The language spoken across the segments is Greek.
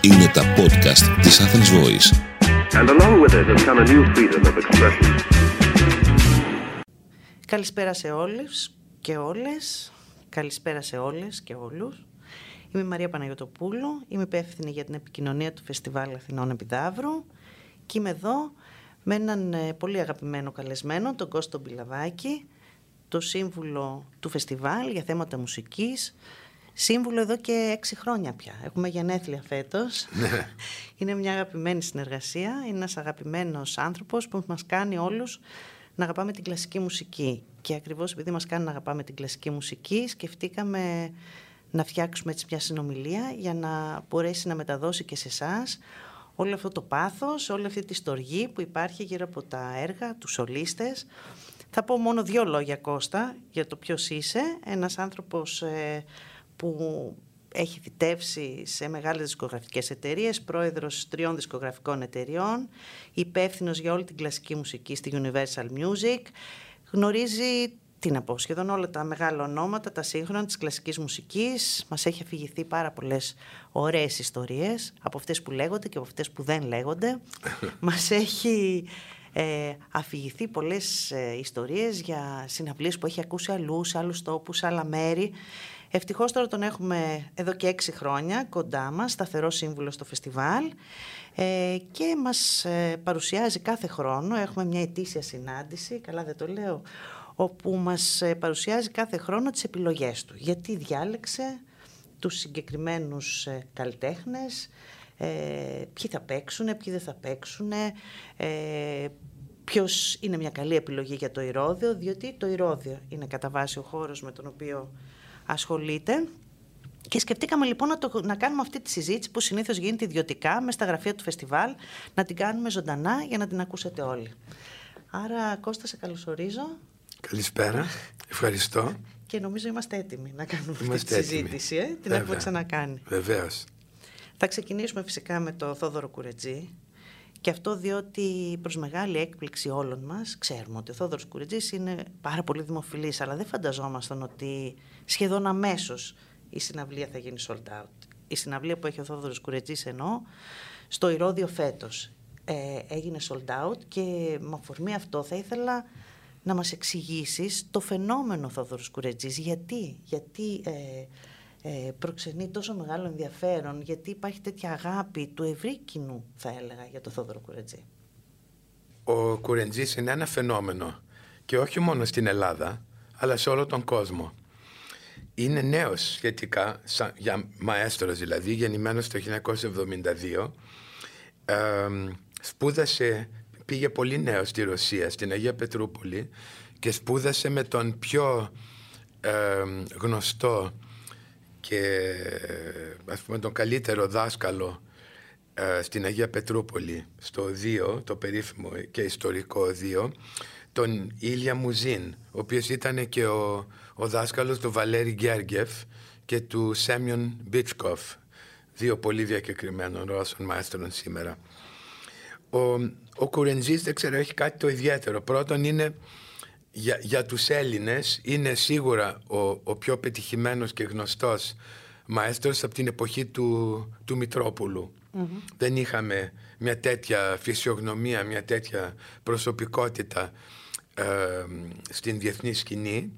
Είναι τα podcast της Athens Voice. And along with it has come a new freedom of expression. Καλησπέρα σε όλους και όλες. Καλησπέρα σε όλες και όλους. Είμαι η Μαρία Παναγιωτοπούλου, είμαι υπεύθυνη για την επικοινωνία του Φεστιβάλ Αθηνών Επιδαύρου και είμαι εδώ με έναν ε, πολύ αγαπημένο καλεσμένο, τον Κώστο Μπιλαβάκη, το σύμβουλο του φεστιβάλ για θέματα μουσικής, σύμβουλο εδώ και έξι χρόνια πια. Έχουμε γενέθλια φέτος. Ναι. Είναι μια αγαπημένη συνεργασία, είναι ένας αγαπημένος άνθρωπος που μας κάνει όλους να αγαπάμε την κλασική μουσική. Και ακριβώς επειδή μας κάνει να αγαπάμε την κλασική μουσική, σκεφτήκαμε να φτιάξουμε έτσι μια συνομιλία για να μπορέσει να μεταδώσει και σε εσάς όλο αυτό το πάθος, όλη αυτή τη στοργή που υπάρχει γύρω από τα έργα, τους σολίστες. Θα πω μόνο δύο λόγια Κώστα για το ποιος είσαι. Ένας άνθρωπος ε, που έχει θητεύσει σε μεγάλες δισκογραφικές εταιρείες, πρόεδρος τριών δισκογραφικών εταιριών, υπεύθυνος για όλη την κλασική μουσική στη Universal Music, γνωρίζει τι να πω, σχεδόν όλα τα μεγάλα ονόματα, τα σύγχρονα της κλασικής μουσικής. Μας έχει αφηγηθεί πάρα πολλές ωραίες ιστορίες, από αυτές που λέγονται και από αυτές που δεν λέγονται. Μας έχει ε, αφηγηθεί πολλές ε, ιστορίες για συναυλίες που έχει ακούσει αλλού, σε άλλους τόπους, σε άλλα μέρη. Ευτυχώς τώρα τον έχουμε εδώ και έξι χρόνια κοντά μας, σταθερό σύμβουλο στο φεστιβάλ ε, και μας ε, παρουσιάζει κάθε χρόνο, έχουμε μια ετήσια συνάντηση, καλά δεν το λέω, όπου μας ε, παρουσιάζει κάθε χρόνο τις επιλογές του. Γιατί διάλεξε τους συγκεκριμένους ε, καλλιτέχνες, ε, ποιοι θα παίξουν, ποιοι δεν θα παίξουν, ε, ποιος είναι μια καλή επιλογή για το Ηρώδιο, διότι το Ηρώδιο είναι κατά βάση ο χώρος με τον οποίο ασχολείται. Και σκεφτήκαμε λοιπόν να, το, να κάνουμε αυτή τη συζήτηση που συνήθως γίνεται ιδιωτικά μες στα γραφεία του φεστιβάλ, να την κάνουμε ζωντανά για να την ακούσετε όλοι. Άρα Κώστα σε καλωσορίζω. Καλησπέρα. Ευχαριστώ. Και νομίζω είμαστε έτοιμοι να κάνουμε είμαστε αυτή τη συζήτηση. Ε; Την Βέβαια. έχουμε ξανακάνει. Βεβαίως. Θα ξεκινήσουμε φυσικά με το Θόδωρο Κουρετζή. Και αυτό διότι προς μεγάλη έκπληξη όλων μας, ξέρουμε ότι ο Θόδωρος Κουρετζής είναι πάρα πολύ δημοφιλής, αλλά δεν φανταζόμασταν ότι σχεδόν αμέσως η συναυλία θα γίνει sold out. Η συναυλία που έχει ο Θόδωρος Κουρετζής ενώ στο Ηρώδιο φέτος ε, έγινε sold out και με αφορμή αυτό θα ήθελα να μας εξηγήσεις το φαινόμενο Θόδωρος Κουρετζής. Γιατί, γιατί ε, ε, προξενεί τόσο μεγάλο ενδιαφέρον, γιατί υπάρχει τέτοια αγάπη του ευρύ κοινού, θα έλεγα, για το Θόδωρο Κουρετζή. Ο Κουρετζής είναι ένα φαινόμενο και όχι μόνο στην Ελλάδα, αλλά σε όλο τον κόσμο. Είναι νέος σχετικά, σαν, για μαέστρος δηλαδή, γεννημένος το 1972. Ε, σπούδασε πήγε πολύ νέος στη Ρωσία, στην Αγία Πετρούπολη και σπούδασε με τον πιο γνωστό και ας πούμε τον καλύτερο δάσκαλο ε, στην Αγία Πετρούπολη στο Οδείο, το περίφημο και ιστορικό Οδείο τον Ήλια Μουζίν ο οποίος ήταν και ο, ο δάσκαλος του Βαλέρη Γκέργεφ και του Σέμιον Μπίτσκοφ δύο πολύ διακεκριμένων Ρώσων μαέστρων σήμερα ο, ο Κουρεντζής δεν ξέρω έχει κάτι το ιδιαίτερο. Πρώτον είναι για, για τους Έλληνες είναι σίγουρα ο, ο πιο πετυχημένος και γνωστός μαέστρος από την εποχή του, του μητροπουλου Δεν είχαμε μια τέτοια φυσιογνωμία, μια τέτοια προσωπικότητα ε, στην διεθνή σκηνή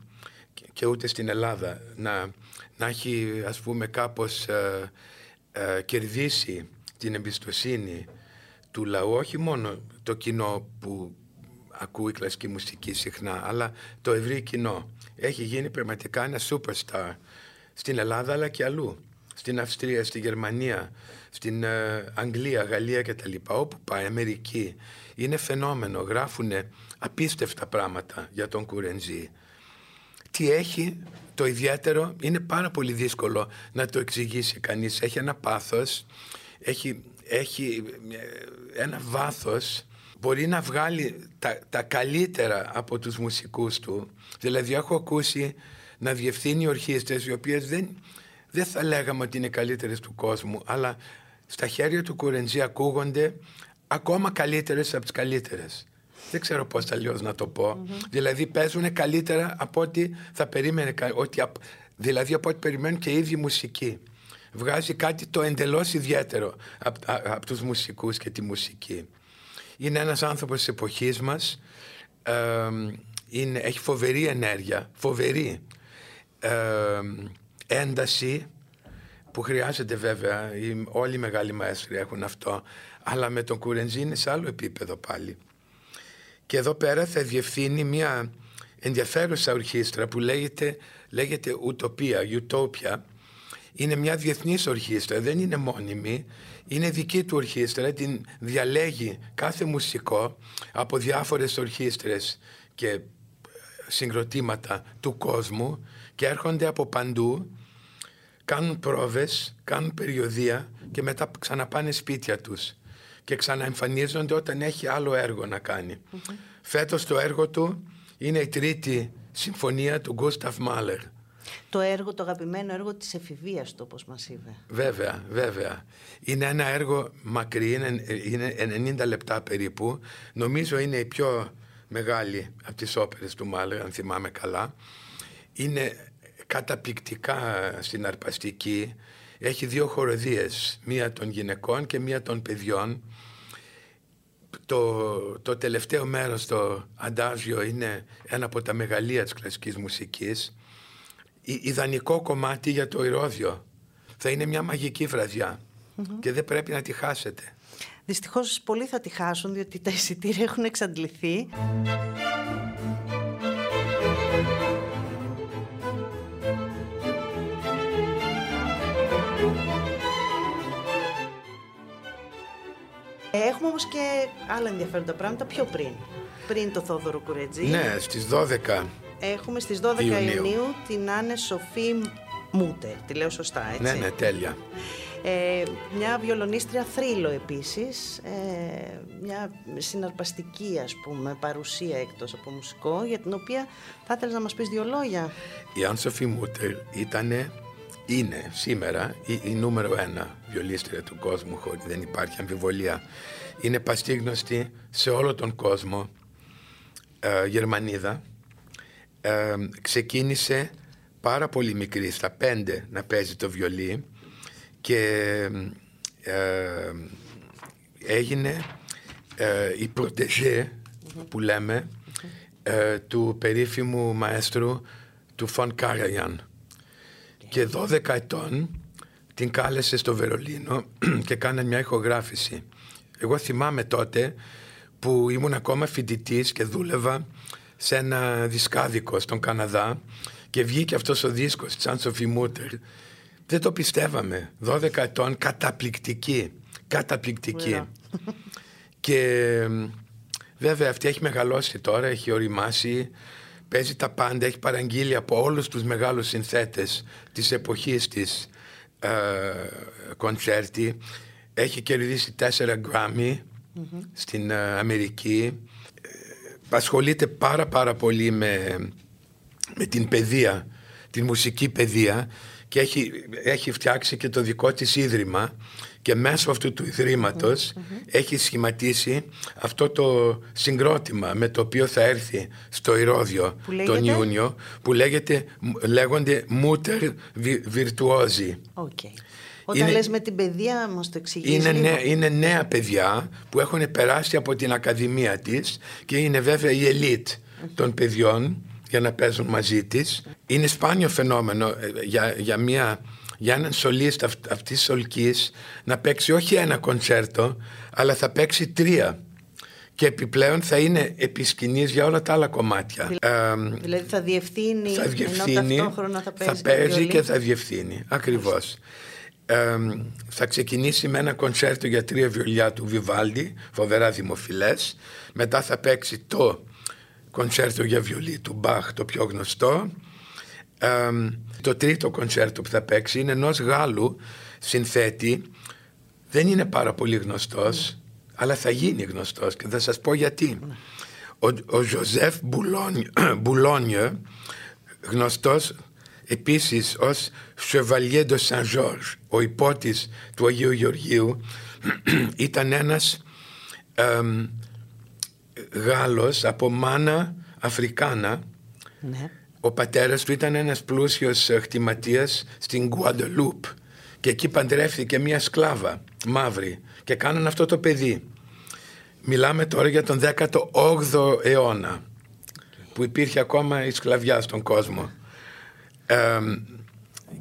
και ούτε στην Ελλάδα. Να, να έχει ας πούμε κάπως ε, ε, κερδίσει την εμπιστοσύνη του λαού, όχι μόνο το κοινό που ακούει κλασική μουσική συχνά, αλλά το ευρύ κοινό. Έχει γίνει πραγματικά ένα superstar στην Ελλάδα αλλά και αλλού. Στην Αυστρία, στη Γερμανία, στην ε, Αγγλία, Γαλλία κτλ. Όπου πάει, Αμερική. Είναι φαινόμενο. Γράφουν απίστευτα πράγματα για τον Κουρεντζή. Τι έχει το ιδιαίτερο είναι πάρα πολύ δύσκολο να το εξηγήσει κανείς. Έχει ένα πάθος, έχει έχει ε, ένα βάθος μπορεί να βγάλει τα, τα καλύτερα από τους μουσικούς του δηλαδή έχω ακούσει να διευθύνει ορχήστρες οι οποίες δεν, δεν θα λέγαμε ότι είναι καλύτερες του κόσμου αλλά στα χέρια του Κουρεντζή ακούγονται ακόμα καλύτερες από τις καλύτερες δεν ξέρω πώς αλλιώς να το πω. Δηλαδή παίζουν καλύτερα από ό,τι θα περίμενε ότι δηλαδή από ό,τι περιμένουν και οι ίδιοι μουσικοί. Βγάζει κάτι το εντελώς ιδιαίτερο από, από τους μουσικούς και τη μουσική. Είναι ένας άνθρωπος της εποχής μας, είναι, έχει φοβερή ενέργεια, φοβερή ένταση που χρειάζεται βέβαια, όλοι οι μεγάλοι μαέστροι έχουν αυτό, αλλά με τον Κουρεντζή είναι σε άλλο επίπεδο πάλι. Και εδώ πέρα θα διευθύνει μια ενδιαφέρουσα ορχήστρα που λέγεται, λέγεται Ουτοπία, Utopia. Είναι μια διεθνής ορχήστρα, δεν είναι μόνιμη, είναι δική του ορχήστρα, την διαλέγει κάθε μουσικό από διάφορες ορχήστρες και συγκροτήματα του κόσμου και έρχονται από παντού, κάνουν πρόβες, κάνουν περιοδία και μετά ξαναπάνε σπίτια τους και ξαναεμφανίζονται όταν έχει άλλο έργο να κάνει. Mm-hmm. Φέτος το έργο του είναι η τρίτη συμφωνία του Γκούσταφ Μάλερ. Το έργο, το αγαπημένο έργο της εφηβείας του όπως μας είπε. Βέβαια, βέβαια. Είναι ένα έργο μακρύ, είναι, είναι 90 λεπτά περίπου. Νομίζω είναι η πιο μεγάλη από τις όπερες του Μάλερ, αν θυμάμαι καλά. Είναι καταπληκτικά συναρπαστική. Έχει δύο χοροδίες, μία των γυναικών και μία των παιδιών το, το τελευταίο μέρος, το αντάζιο, είναι ένα από τα μεγαλεία της κλασικής μουσικής. Ιδανικό κομμάτι για το ηρώδιο. Θα είναι μια μαγική και δεν πρέπει να τη χάσετε. Δυστυχώς πολλοί θα τη χάσουν διότι τα εισιτήρια έχουν εξαντληθεί. Έχουμε όμως και άλλα ενδιαφέροντα πράγματα πιο πριν. Πριν το Θόδωρο Κουρετζή. Ναι, στις 12 Έχουμε στις 12 Ιουνίου, την Άνε Σοφή Μούτερ. Τη λέω σωστά, έτσι; Ναι, ναι, τέλεια. Ε, μια βιολονίστρια θρύλο επίσης, ε, μια συναρπαστική ας πούμε παρουσία εκτός από μουσικό, για την οποία θα ήθελες να μας πεις δύο λόγια; Η Αν Σοφή Μούτερ ήταν είναι σήμερα η, η νούμερο ένα βιολίστρια του κόσμου χωρίς δεν υπάρχει αμφιβολία. Είναι παστίγνωστη σε όλο τον κόσμο ε, Γερμανίδα. Ε, ξεκίνησε πάρα πολύ μικρή, στα πέντε να παίζει το βιολί και ε, έγινε η προτεζέ που λέμε του περίφημου μαέστρου του Φον Κάραγιαν και 12 ετών την κάλεσε στο Βερολίνο και κάνανε μια ηχογράφηση. Εγώ θυμάμαι τότε που ήμουν ακόμα φοιτητής και δούλευα σε ένα δισκάδικο στον Καναδά και βγήκε αυτός ο δίσκος της Σοφι Μούτερ. Δεν το πιστεύαμε. 12 ετών καταπληκτική. Καταπληκτική. και βέβαια αυτή έχει μεγαλώσει τώρα, έχει οριμάσει παίζει τα πάντα, έχει παραγγείλει από όλους τους μεγάλους συνθέτες της εποχής της ε, κοντσέρτη. Έχει κερδίσει τέσσερα Grammy στην ε, Αμερική. Ε, ασχολείται πάρα πάρα πολύ με, με την παιδεία, την μουσική παιδεία και έχει, έχει φτιάξει και το δικό της ίδρυμα και μέσω αυτού του ιδρυματος έχει σχηματίσει αυτό το συγκρότημα με το οποίο θα έρθει στο Ηρώδιο τον Ιούνιο που λέγεται, λέγονται Μούτερ Virtuosi. Okay. Όταν είναι, λες με την παιδεία μας το εξηγείς είναι, νέα, είναι νέα παιδιά που έχουν περάσει από την Ακαδημία της και είναι βέβαια η ελίτ των παιδιών για να παίζουν μαζί της. Είναι σπάνιο φαινόμενο ε, για, για μια για έναν σολίστα αυτής της ολκής να παίξει όχι ένα κοντσέρτο, αλλά θα παίξει τρία. Και επιπλέον θα είναι επισκηνής για όλα τα άλλα κομμάτια. Δηλαδή θα διευθύνει, θα διευθύνει ενώ ταυτόχρονα θα παίζει, θα παίζει και θα διευθύνει. Ακριβώς. Θα ξεκινήσει με ένα κονσέρτο για τρία βιολιά του Βιβάλντι, φοβερά δημοφιλές. Μετά θα παίξει το κονσέρτο για βιολί του Μπαχ, το πιο γνωστό. Το τρίτο κονσέρτο που θα παίξει είναι ενός Γάλλου συνθέτη. Δεν είναι πάρα πολύ γνωστός αλλά θα γίνει γνωστός και θα σας πω γιατί. Ο, ο Ζοζέφ Μπολόνι γνωστός επίσης ως Chevalier de Saint-Georges ο ιππότης του Αγίου Γεωργίου ήταν ένας Γάλλος από μάνα Αφρικάνα ναι ο πατέρας του ήταν ένας πλούσιος κτηματίας στην Γκουαντελούπ και εκεί παντρεύτηκε μια σκλάβα μαύρη και κάναν αυτό το παιδί. Μιλάμε τώρα για τον 18ο αιώνα που υπήρχε ακόμα η σκλαβιά στον κόσμο.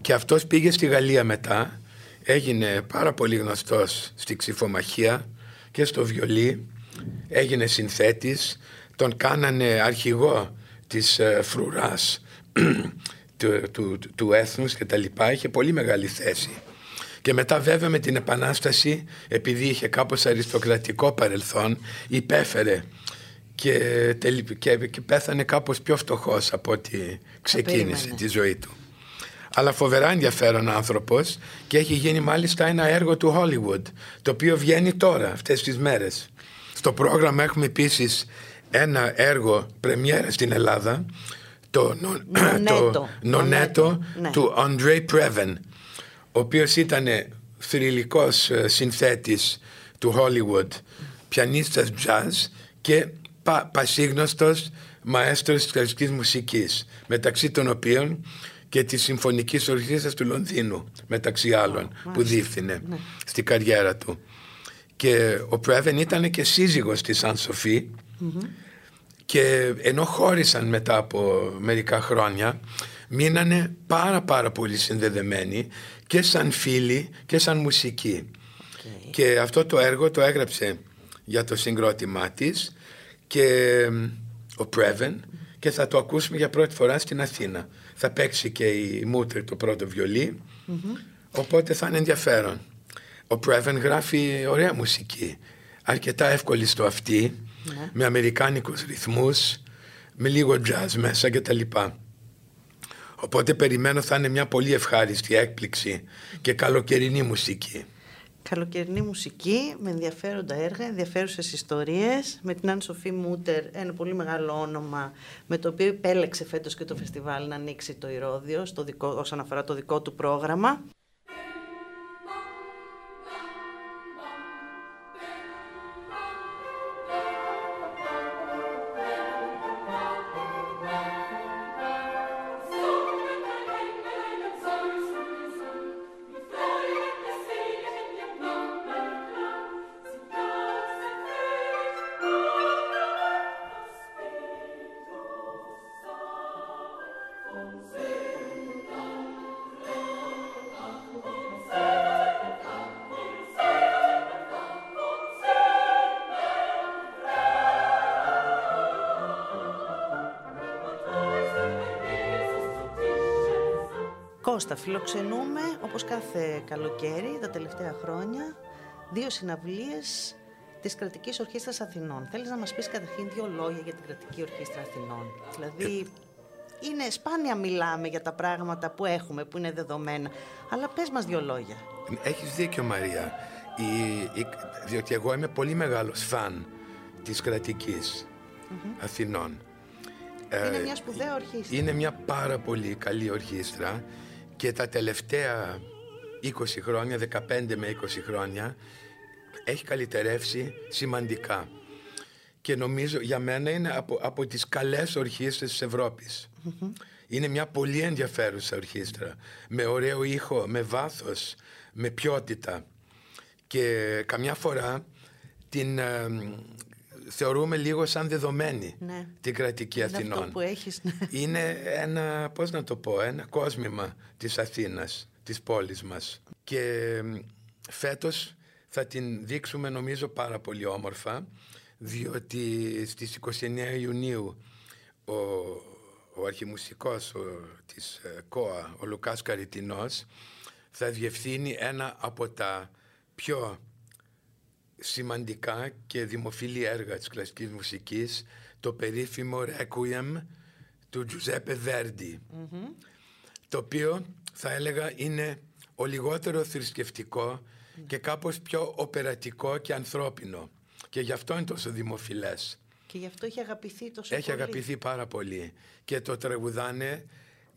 Και αυτός πήγε στη Γαλλία μετά, έγινε πάρα πολύ γνωστός στη ξυφομαχία και στο βιολί, έγινε συνθέτης, τον κάνανε αρχηγό της ε, φρουράς του, του, του έθνους και τα λοιπά, είχε πολύ μεγάλη θέση. Και μετά βέβαια με την Επανάσταση, επειδή είχε κάπως αριστοκρατικό παρελθόν, υπέφερε και, και, και πέθανε κάπως πιο φτωχός από ό,τι ξεκίνησε τη ζωή του. Αλλά φοβερά ενδιαφέρον άνθρωπος και έχει γίνει μάλιστα ένα έργο του Hollywood, το οποίο βγαίνει τώρα, αυτές τις μέρες. Στο πρόγραμμα έχουμε επίσης ένα έργο πρεμιέρας στην Ελλάδα, το Νονέτο, ναι. του André Previn, ο οποίος ήταν θρηλυκός ε, συνθέτης του Hollywood, πιανίστας jazz και πα, πασίγνωστος μαέστρος της κλασικής μουσικής, μεταξύ των οποίων και της Συμφωνικής Ορχήστρας του Λονδίνου, μεταξύ άλλων, που διεύθυνε ναι. στη καριέρα του. Και ο Πρέβεν ήταν και σύζυγος της Αν Σοφή και ενώ χώρισαν μετά από μερικά χρόνια, μείνανε πάρα πάρα πολύ συνδεδεμένοι και σαν φίλοι και σαν μουσική. Και αυτό το έργο το έγραψε για το συγκρότημά της και ο Πρέβεν και θα το ακούσουμε για πρώτη φορά στην Αθήνα. Θα παίξει και η Μούτερ το πρώτο οπότε θα είναι ενδιαφέρον. Ο Πρέβεν γράφει ωραία μουσική, αρκετά εύκολη στο αυτή, ναι. με αμερικάνικους ρυθμούς, με λίγο jazz μέσα κτλ. Οπότε περιμένω θα είναι μια πολύ ευχάριστη έκπληξη και καλοκαιρινή μουσική. Καλοκαιρινή μουσική με ενδιαφέροντα έργα, ενδιαφέρουσες ιστορίες. Με την Αν Σοφή Μούτερ, ένα πολύ μεγάλο όνομα, με το οποίο επέλεξε φέτος και το φεστιβάλ να ανοίξει το Ηρώδιο στο δικό, όσον αφορά το δικό του πρόγραμμα. Κώστα, φιλοξενούμε όπως κάθε καλοκαίρι τα τελευταία χρόνια δύο συναυλίες της Κρατικής Ορχήστρας Αθηνών. Θέλεις να μας πεις καταρχήν δύο λόγια για την Κρατική Ορχήστρα Αθηνών; Δηλαδή, είναι σπάνια μιλάμε για τα πράγματα που έχουμε, που είναι δεδομένα. Αλλά πες μας δύο λόγια. Έχεις δίκιο Μαρία. Η, διότι εγώ είμαι πολύ μεγάλος φαν της κρατικης Αθηνών. Είναι μια σπουδαία ορχήστρα. Είναι μια πάρα πολύ καλή ορχήστρα και τα τελευταία 20 χρόνια, 15 με 20 χρόνια έχει καλυτερεύσει σημαντικά. Και νομίζω για μένα είναι από, από τις καλές ορχήστρες της ευρωπης Είναι μια πολύ ενδιαφέρουσα ορχήστρα με ωραίο ήχο, με βάθος, με ποιότητα. Και καμιά φορά την ε, θεωρούμε λίγο σαν δεδομένη ναι. την κρατική είναι Αθηνών. Αυτό που έχεις, ναι. Είναι ένα, πώς να το πω, ένα κόσμημα της Αθήνας, της πόλης μας. Και φέτος θα την δείξουμε νομίζω πάρα πολύ όμορφα, διότι στις 29 Ιουνίου ο, ο αρχιμουσικός ο, της ε, ΚΟΑ, ο Λουκάς Καριτινός, θα διευθύνει ένα από τα πιο σημαντικά και δημοφιλή έργα της κλασικής μουσικής το περίφημο Requiem του Τζουζέπε το οποίο θα έλεγα είναι ο λιγότερο θρησκευτικό και κάπως πιο οπερατικό και ανθρώπινο και γι' αυτό είναι τόσο δημοφιλές. Και γι' αυτό έχει αγαπηθεί τόσο έχει πολύ. Έχει αγαπηθεί πάρα πολύ και το τραγουδάνε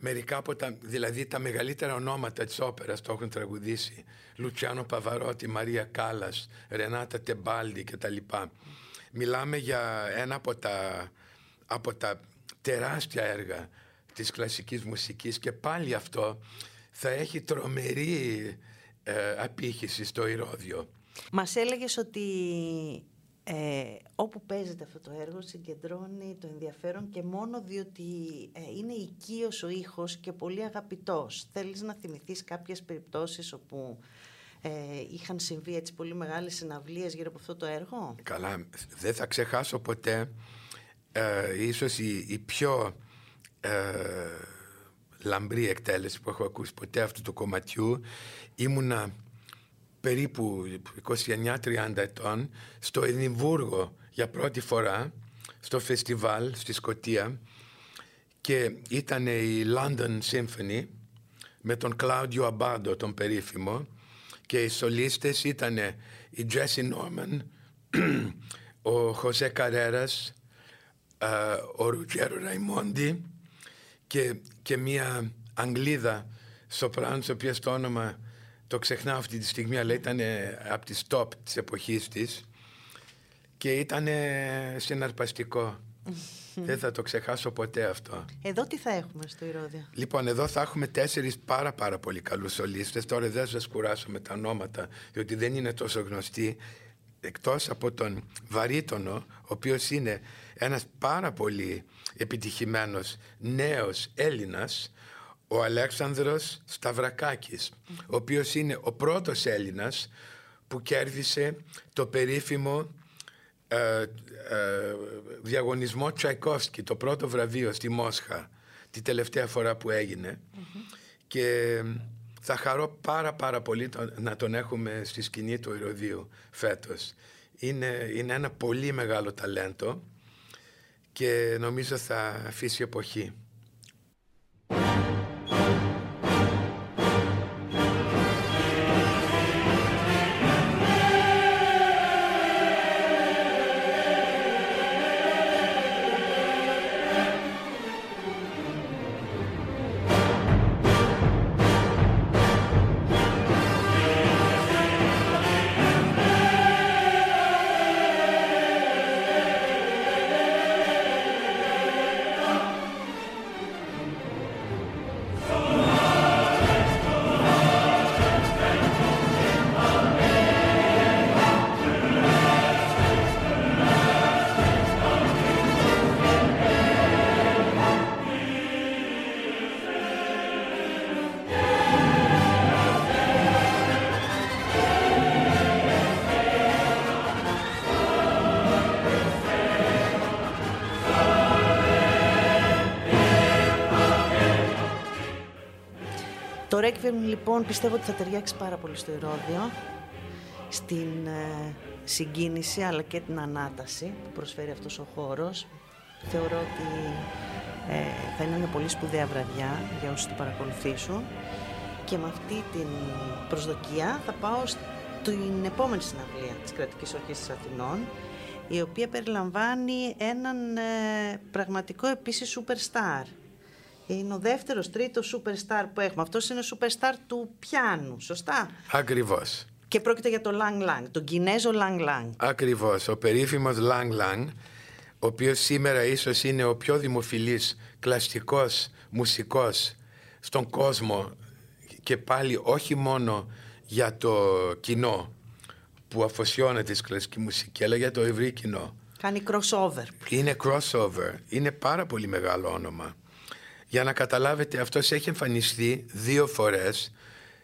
μερικά από τα, δηλαδή τα μεγαλύτερα ονόματα της όπερας το έχουν τραγουδήσει. Λουτσιάνο Παβαρότη, Μαρία Κάλλας, Ρενάτα Τεμπάλντι κτλ. Μιλάμε για ένα από τα, από τα τεράστια έργα της κλασικής μουσικής και πάλι αυτό θα έχει τρομερή ε, απήχηση στο Ηρώδιο. Μας έλεγες ότι ε, όπου παίζεται αυτό το έργο συγκεντρώνει το ενδιαφέρον και μόνο διότι ε, είναι οικείος ο ήχος και πολύ αγαπητός. Θέλεις να θυμηθείς κάποιες περιπτώσεις όπου ε, είχαν συμβεί έτσι πολύ μεγάλες συναυλίες γύρω από αυτό το έργο; Καλά, δεν θα ξεχάσω ποτέ ε, ίσως η, πιο ε, λαμπρή εκτέλεση που έχω ακούσει ποτέ αυτού του κομματιού ήμουνα περίπου 29-30 ετών στο Εδιμβούργο για πρώτη φορά στο φεστιβάλ στη Σκοτία και ήταν η London Symphony με τον Κλάουδιο Αμπάντο τον περίφημο και οι σολίστες ήταν η Τζέσι Νόρμαν ο Χωσέ Καρέρας ο Ρουτζέρο Ραϊμόντι και, και μια Αγγλίδα σοπράνος, η οποία το όνομα το ξεχνάω αυτή τη στιγμή, αλλά ήταν από τις top της εποχής της και ήταν συναρπαστικό. Δεν θα το ξεχάσω ποτέ αυτό. Εδώ τι θα έχουμε στο Ηρώδιο; Λοιπόν, εδώ θα έχουμε τέσσερις πάρα πάρα πολύ καλούς σολίστες. Τώρα δεν σας κουράσω με τα ονόματα, διότι δεν είναι τόσο γνωστοί. Εκτός από τον Βαρύτονο, ο οποίος είναι ένας πάρα πολύ επιτυχημένος νέος Έλληνας, ο Αλέξανδρος Σταυρακάκης, ο οποίος είναι ο πρώτος Έλληνας που κέρδισε το περίφημο ε, ε, διαγωνισμό Τσαϊκόφσκι, το πρώτο βραβείο στη Μόσχα, τη τελευταία φορά που εγινε Και θα χαρώ πάρα πάρα πολύ να τον έχουμε στη σκηνή του Ηρωδίου φέτος. Είναι, είναι ένα πολύ μεγάλο ταλέντο και νομίζω θα αφήσει εποχή. Requiem λοιπόν πιστεύω ότι θα ταιριάξει πάρα πολύ στο Ηρώδιο στην ε, συγκίνηση αλλά και την ανάταση που προσφέρει αυτός ο χώρος. Θεωρώ ότι ε, θα είναι μια πολύ σπουδαία βραδιά για όσους την παρακολουθήσουν και με αυτή την προσδοκία θα πάω στην επόμενη συναυλία της Κρατικής Ορχής Αθηνών η οποία περιλαμβάνει έναν ε, πραγματικό επίσης superstar είναι ο δεύτερος, τρίτος superstar που έχουμε. Αυτός είναι ο superstar του πιάνου, σωστά; Ακριβώς. Και πρόκειται για το Lang Lang, τον Κινέζο Lang Lang. Ακριβώς, ο περίφημος Lang Lang, ο οποίος σήμερα ίσως είναι ο πιο δημοφιλής κλασικός μουσικός στον κόσμο και πάλι όχι μόνο για το κοινό που αφοσιώνεται στη κλασική μουσική, αλλά για το ευρύ κοινό. Κάνει crossover. Είναι crossover. Είναι πάρα πολύ μεγάλο όνομα. Για να καταλάβετε αυτός έχει εμφανιστεί δύο φορές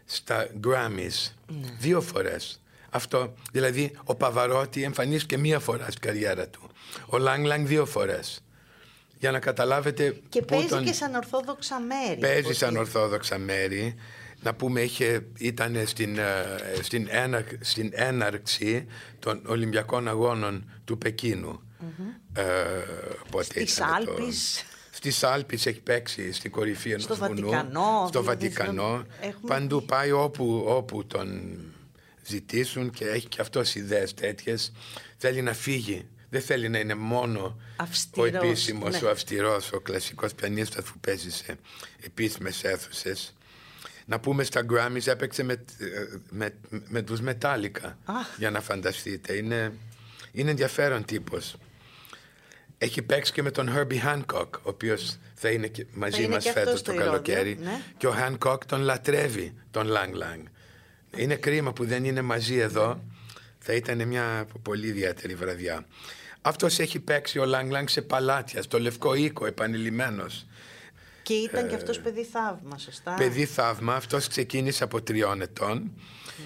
στα Grammys. Ναι. Δύο φορές. Αυτό, δηλαδή ο Παβαρότη εμφανίστηκε μία φορά στην καριέρα του. Ο Λάγκλανγκ Λάγκ δύο φορές. Για να καταλάβετε... Και παίζει και σαν ορθόδοξα μέρη. Παίζει σαν ορθόδοξα μέρη. Να πούμε είχε, ήταν στην, ε, στην, στην έναρξη των Ολυμπιακών Αγώνων του Πεκίνου. Mm-hmm. Ε, Στις Άλπεις. Στι Άλπεις έχει παίξει στην κορυφή ενός βουνού. Βατικανό, στο Βατικανό. Παντού πάει όπου, όπου τον ζητήσουν και έχει και αυτός ιδέες τέτοιες. Θέλει να φύγει. Δεν θέλει να είναι μόνο ο επίσημος, ναι. ο αυστηρός, ο κλασικός πιανίστας που παίζει σε επίσημες αίθουσες. Να πούμε στα Grammys έπαιξε με, με, με τους Μετάλλικα για να φανταστείτε. Είναι, είναι ενδιαφέρον τύπος. Έχει παίξει και με τον Herbie Hancock, ο οποίος θα είναι και μαζί είναι μας και φέτος αυτός το στο Ηρώδιο, καλοκαίρι. ναι. Και ο Hancock τον λατρεύει, τον Lang Lang. Είναι κρίμα που δεν είναι μαζί εδώ. Θα ήταν μια πολύ ιδιαίτερη βραδιά. Αυτός έχει παίξει ο Lang Lang σε παλάτια, στο Λευκό Οίκο, επανειλημμένος. Και ήταν και αυτός παιδί θαύμα, σωστά; Ε, Παιδί θαύμα, αυτός ξεκίνησε από τριών ετών.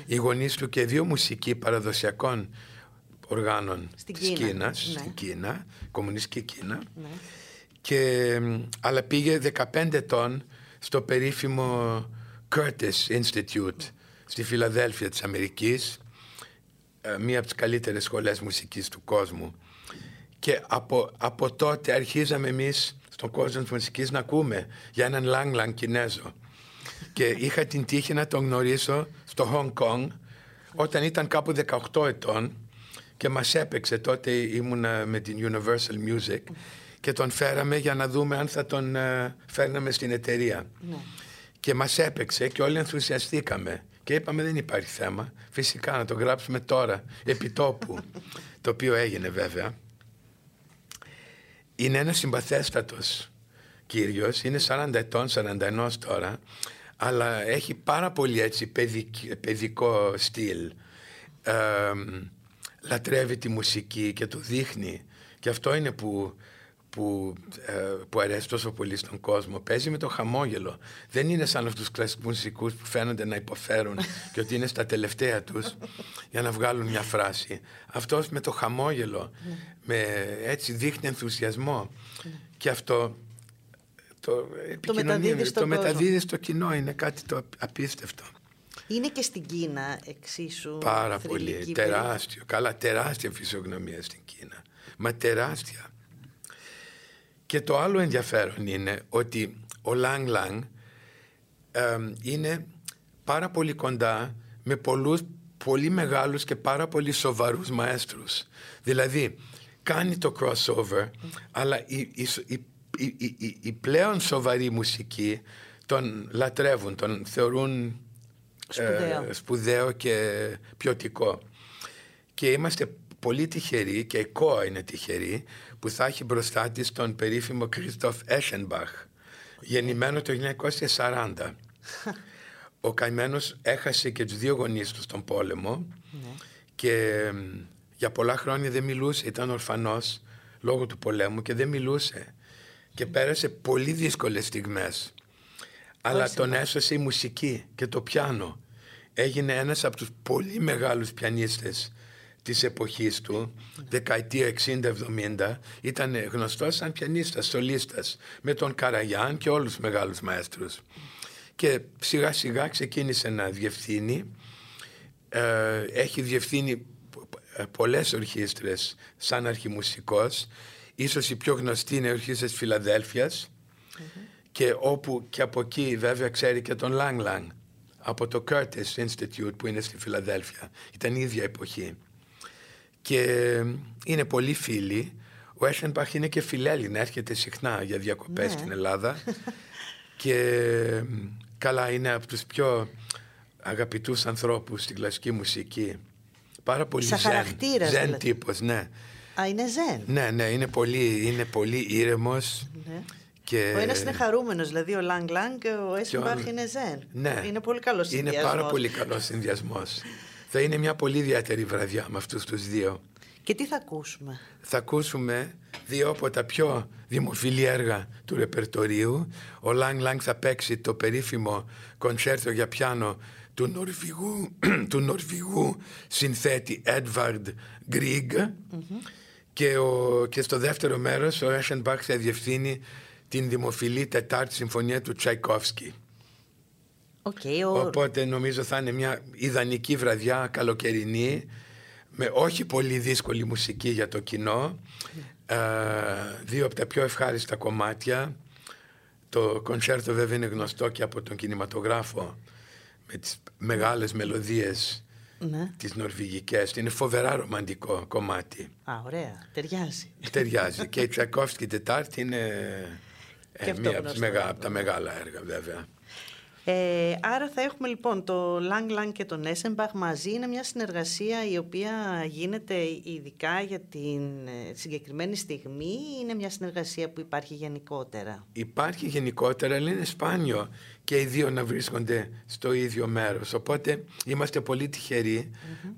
Οι γονείς του και δύο μουσικοί παραδοσιακών οργάνων Στην της Κίνα, Κίνας, ναι. στην Κίνα, κομμουνιστική Κίνα. Ναι. Και, μ, αλλά πήγε 15 ετών στο περίφημο Curtis Institute στη Φιλαδέλφια της Αμερικής, ε, μία από τις καλύτερες σχολές μουσικής του κόσμου. Και από, από τότε αρχίζαμε εμείς στον κόσμο της μουσικής να ακούμε για έναν Lang Lang Κινέζο. Και είχα την τύχη να τον γνωρίσω στο Hong Kong όταν ήταν κάπου 18 ετών και μας έπαιξε τότε ήμουνα με την Universal Music και τον φέραμε για να δούμε αν θα τον ε, φέρναμε στην εταιρεία. Ναι. Και μας έπαιξε και όλοι ενθουσιαστήκαμε. Και είπαμε δεν υπάρχει θέμα. Φυσικά να το γράψουμε τώρα, επί τόπου. το οποίο έγινε βέβαια. Είναι ένας συμπαθέστατος κύριος. Είναι 40 ετών, 41 τώρα. Αλλά έχει πάρα πολύ έτσι παιδικ- παιδικό στυλ. Ε, λατρεύει τη μουσική και το δείχνει. Και αυτό είναι που, που, ε, που αρέσει τόσο πολύ στον κόσμο. Παίζει με το χαμόγελο. Δεν είναι σαν αυτούς τους κλασικούς μουσικούς που φαίνονται να υποφέρουν και ότι είναι στα τελευταία τους για να βγάλουν μια φράση. Αυτός με το χαμόγελο, με, έτσι δείχνει ενθουσιασμό. Και αυτό το, επικοινωνεί, μεταδίδει στον το κόσμο. μεταδίδει στο κοινό. Είναι κάτι το απίστευτο. Είναι και στην Κίνα εξίσου Πάρα πολύ. θρηλυκή Τεράστιο. Καλά, τεράστια φυσιογνωμία στην Κίνα. Μα τεράστια. Και το άλλο ενδιαφέρον είναι ότι ο Λάνγκ Λάνγκ εμ, είναι πάρα πολύ κοντά με πολλούς πολύ μεγάλους και πάρα πολύ σοβαρούς μαέστρους. Δηλαδή, κάνει το crossover, αλλά η, η, η, η, η- η- η πλέον σοβαρή μουσική τον λατρεύουν, τον θεωρούν Σπουδαίο. ε, σπουδαίο και ποιοτικό. Και είμαστε πολύ τυχεροί και η ΚΟΑ είναι τυχερή που θα έχει μπροστά της τον περίφημο Κρίστοφ Έσενμπαχ γεννημένο το 1940. Ο καημένος έχασε και τους δύο γονείς του στον πόλεμο και μ, για πολλά χρόνια δεν μιλούσε, ήταν ορφανός λόγω του πολέμου και δεν μιλούσε και πέρασε πολύ δύσκολες στιγμές. Αλλά τον έσωσε η μουσική και το πιάνο. Έγινε ένας από τους πολύ μεγάλους πιανίστες της εποχής του, δεκαετία 60-70, ήταν γνωστός σαν πιανίστας, σολίστας, με τον Καραγιάν και όλους τους μεγάλους μαέστρους. Και σιγά σιγά ξεκίνησε να διευθύνει, ε, έχει διευθύνει πο- ε, πολλές ορχήστρες σαν αρχιμουσικός, ίσως η πιο γνωστή είναι η ορχήστρας της φιλαδελφιας και όπου και από εκεί βέβαια ξέρει και τον Lang Lang από το Curtis Institute που είναι στη Φιλαδέλφια. Ήταν η ίδια εποχή. Και ε, είναι πολύ φίλοι. Ο Έσενμπαχ είναι και φιλέλληνα, έρχεται συχνά για διακοπές Ναι. στην Ελλάδα. και ε, καλά είναι από τους πιο αγαπητούς ανθρώπους στην κλασική μουσική. Πάρα πολύ Σαν ζεν, χαρακτήρας, ζεν δηλαδή. τύπος, ναι. Α, είναι ζεν. Ναι, ναι, είναι πολύ, είναι πολύ ήρεμος. Ναι. Και... Ο ένας είναι χαρούμενος, δηλαδή ο Λάγκ Λάγκ και ο Έσενμπαχ είναι ζεν. Ναι. Είναι πολύ καλός Είναι πάρα πολύ καλός συνδυασμός. Θα είναι μια πολύ ιδιαίτερη βραδιά με αυτούς τους δύο. Και τι θα ακούσουμε; Θα ακούσουμε δύο από τα πιο δημοφιλή έργα του ρεπερτορίου. Ο Λάνγκ Λάνγκ θα παίξει το περίφημο κονσέρτο για πιάνο του Νορβηγού, του Νορβηγού συνθέτη Edvard Grieg και, ο, και στο δεύτερο μέρος ο Έσενμπαχ θα διευθύνει την δημοφιλή τετάρτη συμφωνία του Τσαϊκόφσκι. Οκ, ο... Οπότε νομίζω θα είναι μια ιδανική βραδιά καλοκαιρινή με όχι πολύ δύσκολη μουσική για το κοινό ε, δύο από τα πιο ευχάριστα κομμάτια το κονσέρτο βέβαια είναι γνωστό και από τον κινηματογράφο με τις μεγάλες μελωδίες Ναι. τις νορβηγικές είναι φοβερά ρομαντικό κομμάτι Α, ωραία. Ταιριάζει. ταιριάζει και η Τσαϊκόφσκι Τετάρτη είναι ε, Και αυτό μία από, τις γνωστό. μεγα- από τα μεγάλα έργα βέβαια Ε, άρα θα έχουμε λοιπόν το Lang Lang και τον Essenbach μαζί. Είναι μια συνεργασία η οποία γίνεται ειδικά για την ε, συγκεκριμένη στιγμή ή είναι μια συνεργασία που υπάρχει γενικότερα; Υπάρχει γενικότερα, αλλά είναι σπάνιο και οι δύο να βρίσκονται στο ίδιο μέρος. Οπότε είμαστε πολύ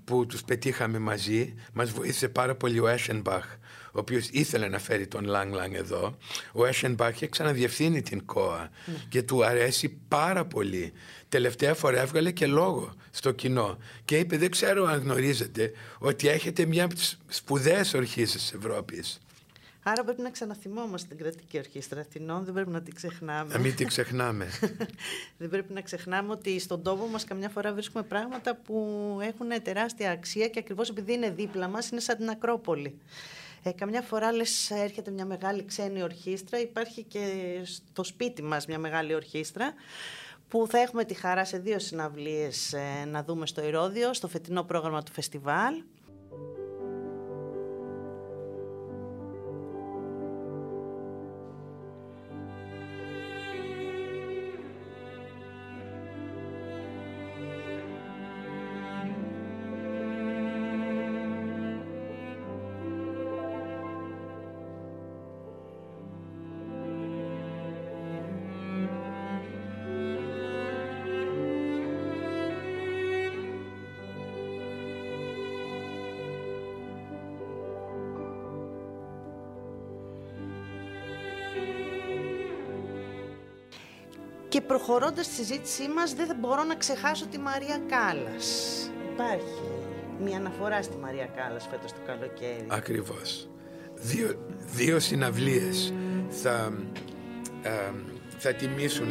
που τους πετύχαμε μαζί. Μας βοήθησε πάρα πολύ ο Essenbach ο οποίος ήθελε να φέρει τον Λάγ Λάγ εδώ, ο Έσενμπαχ έχει ξαναδιευθύνει την ΚΟΑ ναι. και του αρέσει πάρα πολύ. Τελευταία φορά έβγαλε και λόγο στο κοινό και είπε δεν ξέρω αν γνωρίζετε ότι έχετε μια από τις σπουδαίες ορχήσεις της Ευρώπης. Άρα πρέπει να ξαναθυμόμαστε την κρατική ορχήστρα Αθηνών, δεν πρέπει να την ξεχνάμε. Να μην την ξεχνάμε. δεν πρέπει να ξεχνάμε ότι στον τόπο μας καμιά φορά βρίσκουμε πράγματα που έχουν τεράστια αξία και ακριβώς επειδή είναι δίπλα μας είναι σαν την Ακρόπολη. Ε, καμιά φορά λες έρχεται μια μεγάλη ξένη ορχήστρα, υπάρχει και στο σπίτι μας μια μεγάλη ορχήστρα που θα έχουμε τη χαρά σε δύο συναυλίες ε, να δούμε στο Ηρώδιο, στο φετινό πρόγραμμα του φεστιβάλ. Προχωρώντας στη συζήτησή μας δεν μπορώ να ξεχάσω τη Μαρία Κάλλας. Υπάρχει μια αναφορά στη Μαρία Κάλλας φέτος το καλοκαίρι. Ακριβώς. Δύο, δύο συναυλίες θα, ε, θα τιμήσουν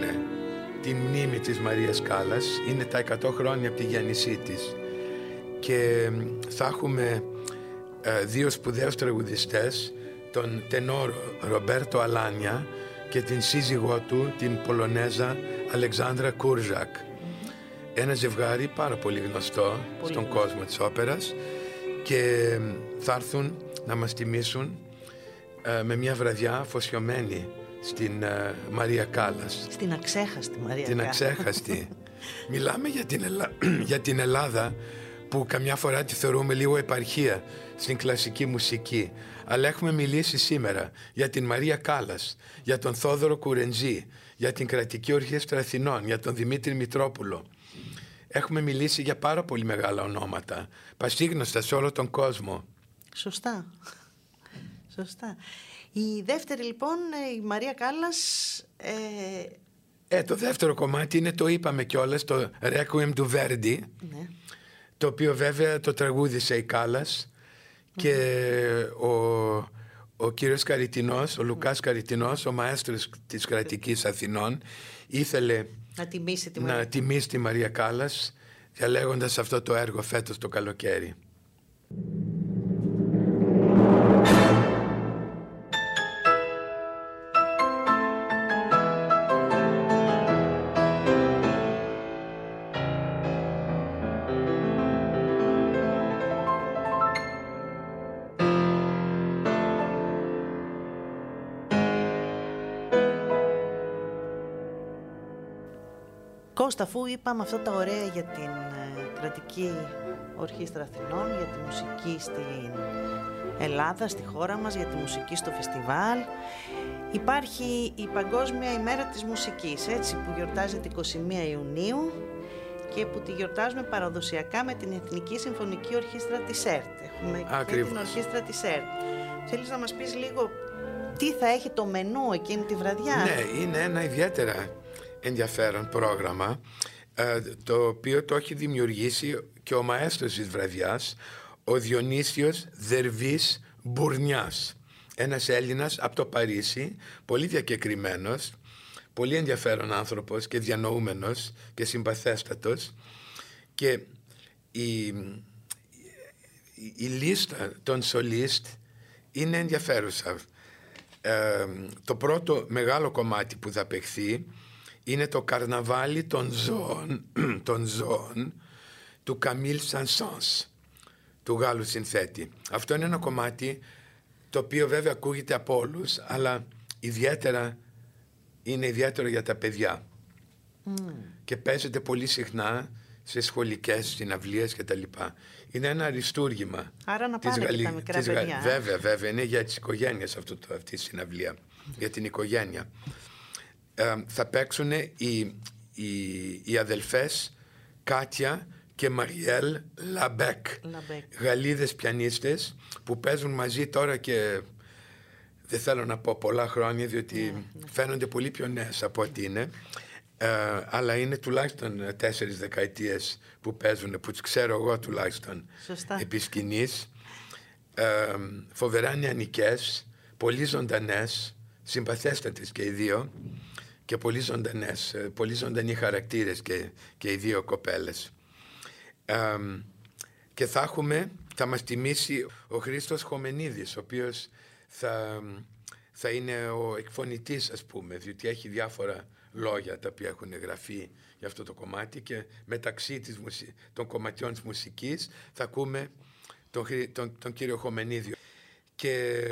τη μνήμη της Μαρίας Κάλλας. Είναι τα 100 χρόνια από τη γέννησή της. Και θα έχουμε ε, δύο σπουδαίους τραγουδιστές, τον τενόρο Ρομπέρτο Αλάνια και την σύζυγό του, την Πολωνέζα Αλεξάνδρα Κούρζακ. Ένα ζευγάρι πάρα πολύ γνωστό στον κόσμο της όπερας και θα έρθουν να μας τιμήσουν ε, με μια βραδιά αφοσιωμένη στην ε, Μαρία Κάλλας. Στην αξέχαστη Μαρία Την αξέχαστη. Μιλάμε για την, για την Ελλάδα που καμιά φορά τη θεωρούμε λίγο επαρχία στην κλασική μουσική. Αλλά έχουμε μιλήσει σήμερα για την Μαρία Κάλλας, για τον Θόδωρο Κουρεντζή, για την Κρατική Ορχήστρα Αθηνών, για τον Δημήτρη Μητρόπουλο. Έχουμε μιλήσει για πάρα πολύ μεγάλα ονόματα, πασίγνωστα σε όλο τον κόσμο. Σωστά. Σωστά. Η δεύτερη λοιπόν, η Μαρία Κάλλας... Ε... Ε, το δεύτερο κομμάτι είναι, το είπαμε κιόλας, το Requiem του Verdi, ναι. το οποίο βέβαια το τραγούδισε η Κάλλας και ο, ο κύριος Καριτινός, ο Λουκάς Καριτινός, ο μαέστρος της κρατικής Αθηνών, ήθελε να τιμήσει τη Μαρία, να τιμήσει τη Μαρία Κάλλας διαλέγοντας αυτό το έργο φέτος το καλοκαίρι. Αφού είπαμε αυτά τα ωραία για την ε, κρατική ορχήστρα Αθηνών, για τη μουσική στην Ελλάδα, στη χώρα μας, για τη μουσική στο φεστιβάλ, υπάρχει η Παγκόσμια ημέρα της μουσικής, έτσι, που γιορτάζεται 21 Ιουνίου και που τη γιορτάζουμε παραδοσιακά με την Εθνική Συμφωνική Ορχήστρα της ΕΡΤ. Έχουμε και την Ορχήστρα της ΕΡΤ. Θέλεις να μας πεις λίγο τι θα έχει το μενού εκείνη τη βραδιά; Ναι, είναι ένα ιδιαίτερα ενδιαφέρον πρόγραμμα ε, το οποίο το έχει δημιουργήσει και ο μαέστρος της βραδιάς ο Διονύσιος Δερβής Μπουρνιάς. Ένας Έλληνας από το Παρίσι πολύ διακεκριμένος πολύ ενδιαφέρον άνθρωπος και διανοούμενος και συμπαθέστατος. Και η, η, λίστα των σολίστ είναι ενδιαφέρουσα. Ε, το πρώτο μεγάλο κομμάτι που θα παιχθεί είναι το καρναβάλι των ζώων, των ζώων του Καμίλ Σανσόνς, του Γάλλου συνθέτη. Αυτό είναι ένα κομμάτι το οποίο βέβαια ακούγεται από όλους, αλλά ιδιαίτερα είναι ιδιαίτερο για τα παιδιά. και παίζεται πολύ συχνά σε σχολικές συναυλίες και τα λοιπά. Είναι ένα αριστούργημα. Άρα να πάνε και τα μικρά παιδιά. Βέβαια, βέβαια. Είναι για τις οικογένειες αυτό, αυτή η συναυλία. Για την οικογένεια. Ε, θα παίξουν οι, οι, οι αδελφές Κάτια και Μαριέλ Λαμπέκ. Γαλλίδες πιανίστες που παίζουν μαζί τώρα και δεν θέλω να πω πολλά χρόνια διότι ναι, ναι. φαίνονται πολύ πιο νέες από ό,τι είναι. Ε, αλλά είναι τουλάχιστον τέσσερις δεκαετίες που παίζουν, που τις ξέρω εγώ τουλάχιστον Σωστά. επί σκηνής. Ε, φοβερά νεανικές, πολύ ζωντανές, συμπαθέστατες και οι δύο και πολύ ζωντανές, ε, πολύ ζωντανοί χαρακτήρες και, και οι δύο κοπέλες. Ε, και θα έχουμε, θα μας τιμήσει ο Χρήστος Χομενίδης, ο οποίος θα, θα είναι ο εκφωνητής ας πούμε, διότι έχει διάφορα λόγια τα οποία έχουν γραφεί για αυτό το κομμάτι και μεταξύ της των κομματιών της μουσικής θα ακούμε τον, τον, τον κύριο Χομενίδιο. Και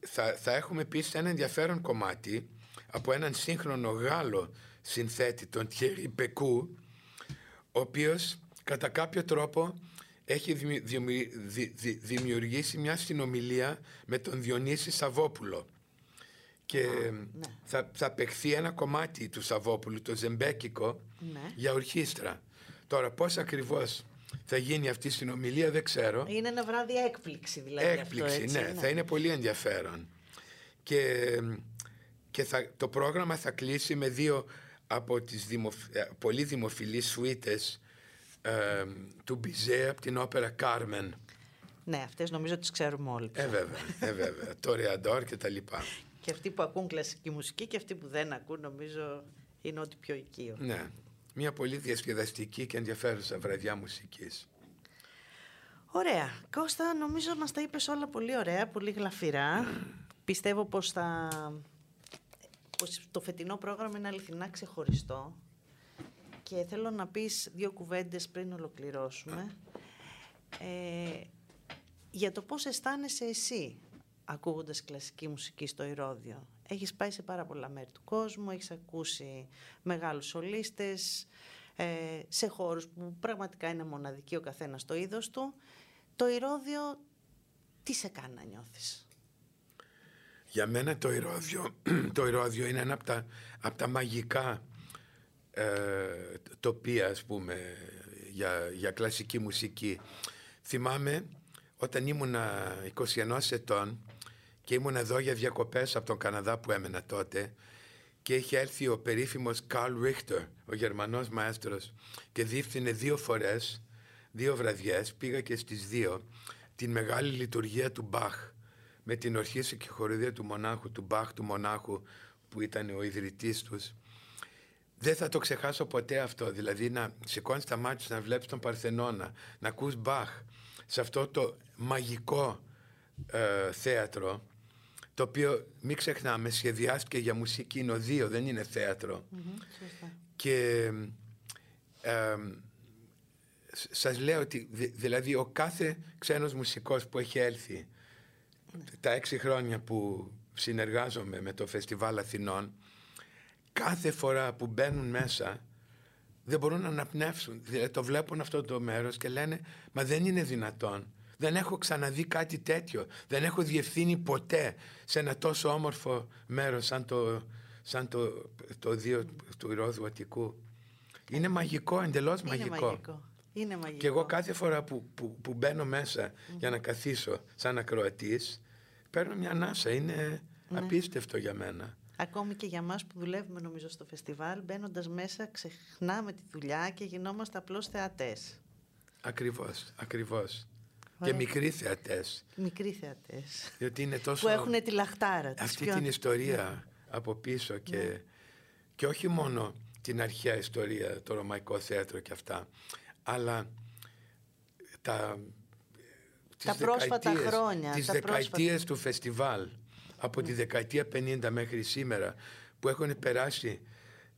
θα, θα έχουμε επίσης ένα ενδιαφέρον κομμάτι από έναν σύγχρονο Γάλλο συνθέτη, τον Thierry Πεκού, ο οποίος κατά κάποιο τρόπο έχει δημιουργήσει μια συνομιλία με τον Διονύση Σαββόπουλο και ναι. θα, θα παιχθεί ένα κομμάτι του Σαββόπουλου, το ζεμπέκικο, ναι. για ορχήστρα. Τώρα πώς ακριβώς θα γίνει αυτή η συνομιλία δεν ξέρω. Είναι ένα βράδυ έκπληξη δηλαδή Έκπληξη, αυτό, ναι, θα είναι πολύ ενδιαφέρον. Και, και θα, το πρόγραμμα θα κλείσει με δύο από τις δημοφ, ε, πολύ δημοφιλείς σουίτες ε, του Μπιζέ από την όπερα Κάρμεν. Ναι, αυτές νομίζω τις ξέρουμε όλοι. Ε, βέβαια, ε, βέβαια. το Ρεαντόρ και τα λοιπά. Και αυτοί που ακούν κλασική μουσική και αυτοί που δεν ακούν νομίζω είναι ό,τι πιο οικείο. Ναι, μια πολύ διασκεδαστική και ενδιαφέρουσα βραδιά μουσικής. Ωραία. Κώστα, νομίζω μας τα είπες όλα πολύ ωραία, πολύ γλαφυρά. Πιστεύω πως, θα... πως το φετινό πρόγραμμα είναι αληθινά ξεχωριστό και θέλω να πεις δύο κουβέντες πριν ολοκληρώσουμε ε, για το πώς αισθάνεσαι εσύ ακούγοντας κλασική μουσική στο Ηρώδιο. Έχεις πάει σε πάρα πολλά μέρη του κόσμου, έχεις ακούσει μεγάλους σολίστες, ε, σε χώρους που πραγματικά είναι μοναδικοί ο καθένας στο είδος του. Το Ηρώδιο τι σε κάνει να νιώθεις; Για μένα το Ηρώδιο, το Ηρώδιο είναι ένα από τα, από τα μαγικά ε, τοπία ας πούμε για, για κλασική μουσική. Θυμάμαι όταν ήμουνα 21 ετών και ήμουν εδώ για διακοπές από τον Καναδά που έμενα τότε και είχε έρθει ο περίφημος Καρλ Ρίχτερ, ο Γερμανός μαέστρος και δίφθηνε δύο φορές, δύο βραδιές, πήγα και στις δύο, την μεγάλη λειτουργία του Μπαχ με την ορχήση και χοροδία του μονάχου, του Μπαχ του μονάχου που ήταν ο ιδρυτής τους. Δεν θα το ξεχάσω ποτέ αυτό, δηλαδή να σηκώνεις τα μάτια να βλέπεις τον Παρθενώνα, να ακούς Μπαχ σε αυτό το μαγικό ε, θέατρο το οποίο μην ξεχνάμε σχεδιάστηκε για μουσική είναι οδείο δεν είναι και ε, σας λέω ότι δηλαδή ο κάθε ξένος μουσικός που έχει έλθει τα έξι χρόνια που συνεργάζομαι με το Φεστιβάλ Αθηνών κάθε φορά που μπαίνουν μέσα δεν μπορούν να αναπνεύσουν δηλαδή το βλέπουν αυτό το μέρος και λένε μα δεν είναι δυνατόν δεν έχω ξαναδεί κάτι τέτοιο. Δεν έχω διευθύνει ποτέ σε ένα τόσο όμορφο μέρος σαν το, σαν το, το δύο του Ηρώδου Αττικού. Είναι μαγικό, εντελώς Είναι μαγικό. μαγικό. Είναι μαγικό. Και εγώ κάθε φορά που, που, που μπαίνω μέσα για να καθίσω σαν ακροατής παίρνω μια ανάσα. Είναι ναι. απίστευτο για μένα. Ακόμη και για μας που δουλεύουμε νομίζω στο φεστιβάλ μπαίνοντας μέσα ξεχνάμε τη δουλειά και γινόμαστε απλώς θεατές. Ακριβώς, ακριβώς. Και μικροί θεατές. Μικροί θεατές. τόσο... Που έχουν τη λαχτάρα της. Αυτή την ιστορία από πίσω και, ναι. και όχι μόνο την αρχαία ιστορία, το ρωμαϊκό θέατρο και αυτά, αλλά τα, τα πρόσφατα χρόνια. Τις δεκαετίες του φεστιβάλ, από τη ναι. δεκαετία 50 μέχρι σήμερα, που έχουν περάσει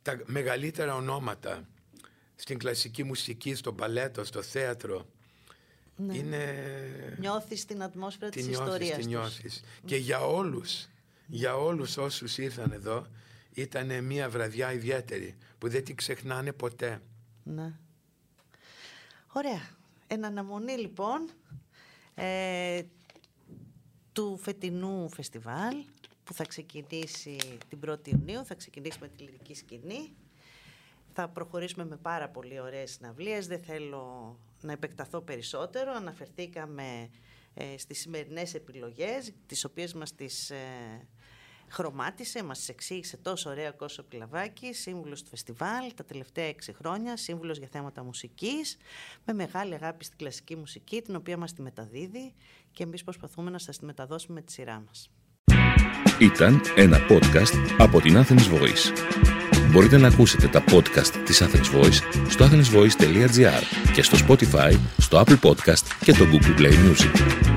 τα μεγαλύτερα ονόματα στην κλασική μουσική, στο παλέτο, στο θέατρο, ναι. Είναι... Νιώθεις την ατμόσφαιρα τη της ιστορίας τη νιώθεις. Και για όλους, για όλους όσους ήρθαν εδώ ήταν μια βραδιά ιδιαίτερη που δεν την ξεχνάνε ποτέ. Ναι. Ωραία. Εν αναμονή λοιπόν ε, του φετινού φεστιβάλ που θα ξεκινήσει την 1η Ιουνίου, θα ξεκινήσει με τη λυρική σκηνή. Θα προχωρήσουμε με πάρα πολύ ωραίες συναυλίες, δεν θέλω να επεκταθώ περισσότερο. Αναφερθήκαμε ε, στις σημερινές επιλογές, τις οποίες μας τις ε, χρωμάτισε, μας εξήγησε τόσο ωραία ο Κώσο Πιλαβάκη, σύμβουλος του φεστιβάλ τα τελευταία έξι χρόνια, σύμβουλος για θέματα μουσικής, με μεγάλη αγάπη στην κλασική μουσική, την οποία μας τη μεταδίδει και εμείς προσπαθούμε να σας τη μεταδώσουμε με τη σειρά μας. Ήταν ένα podcast από την Athens Voice. Μπορείτε να ακούσετε τα podcast της Athens Voice στο athensvoice.gr και στο Spotify, στο Apple Podcast και το Google Play Music.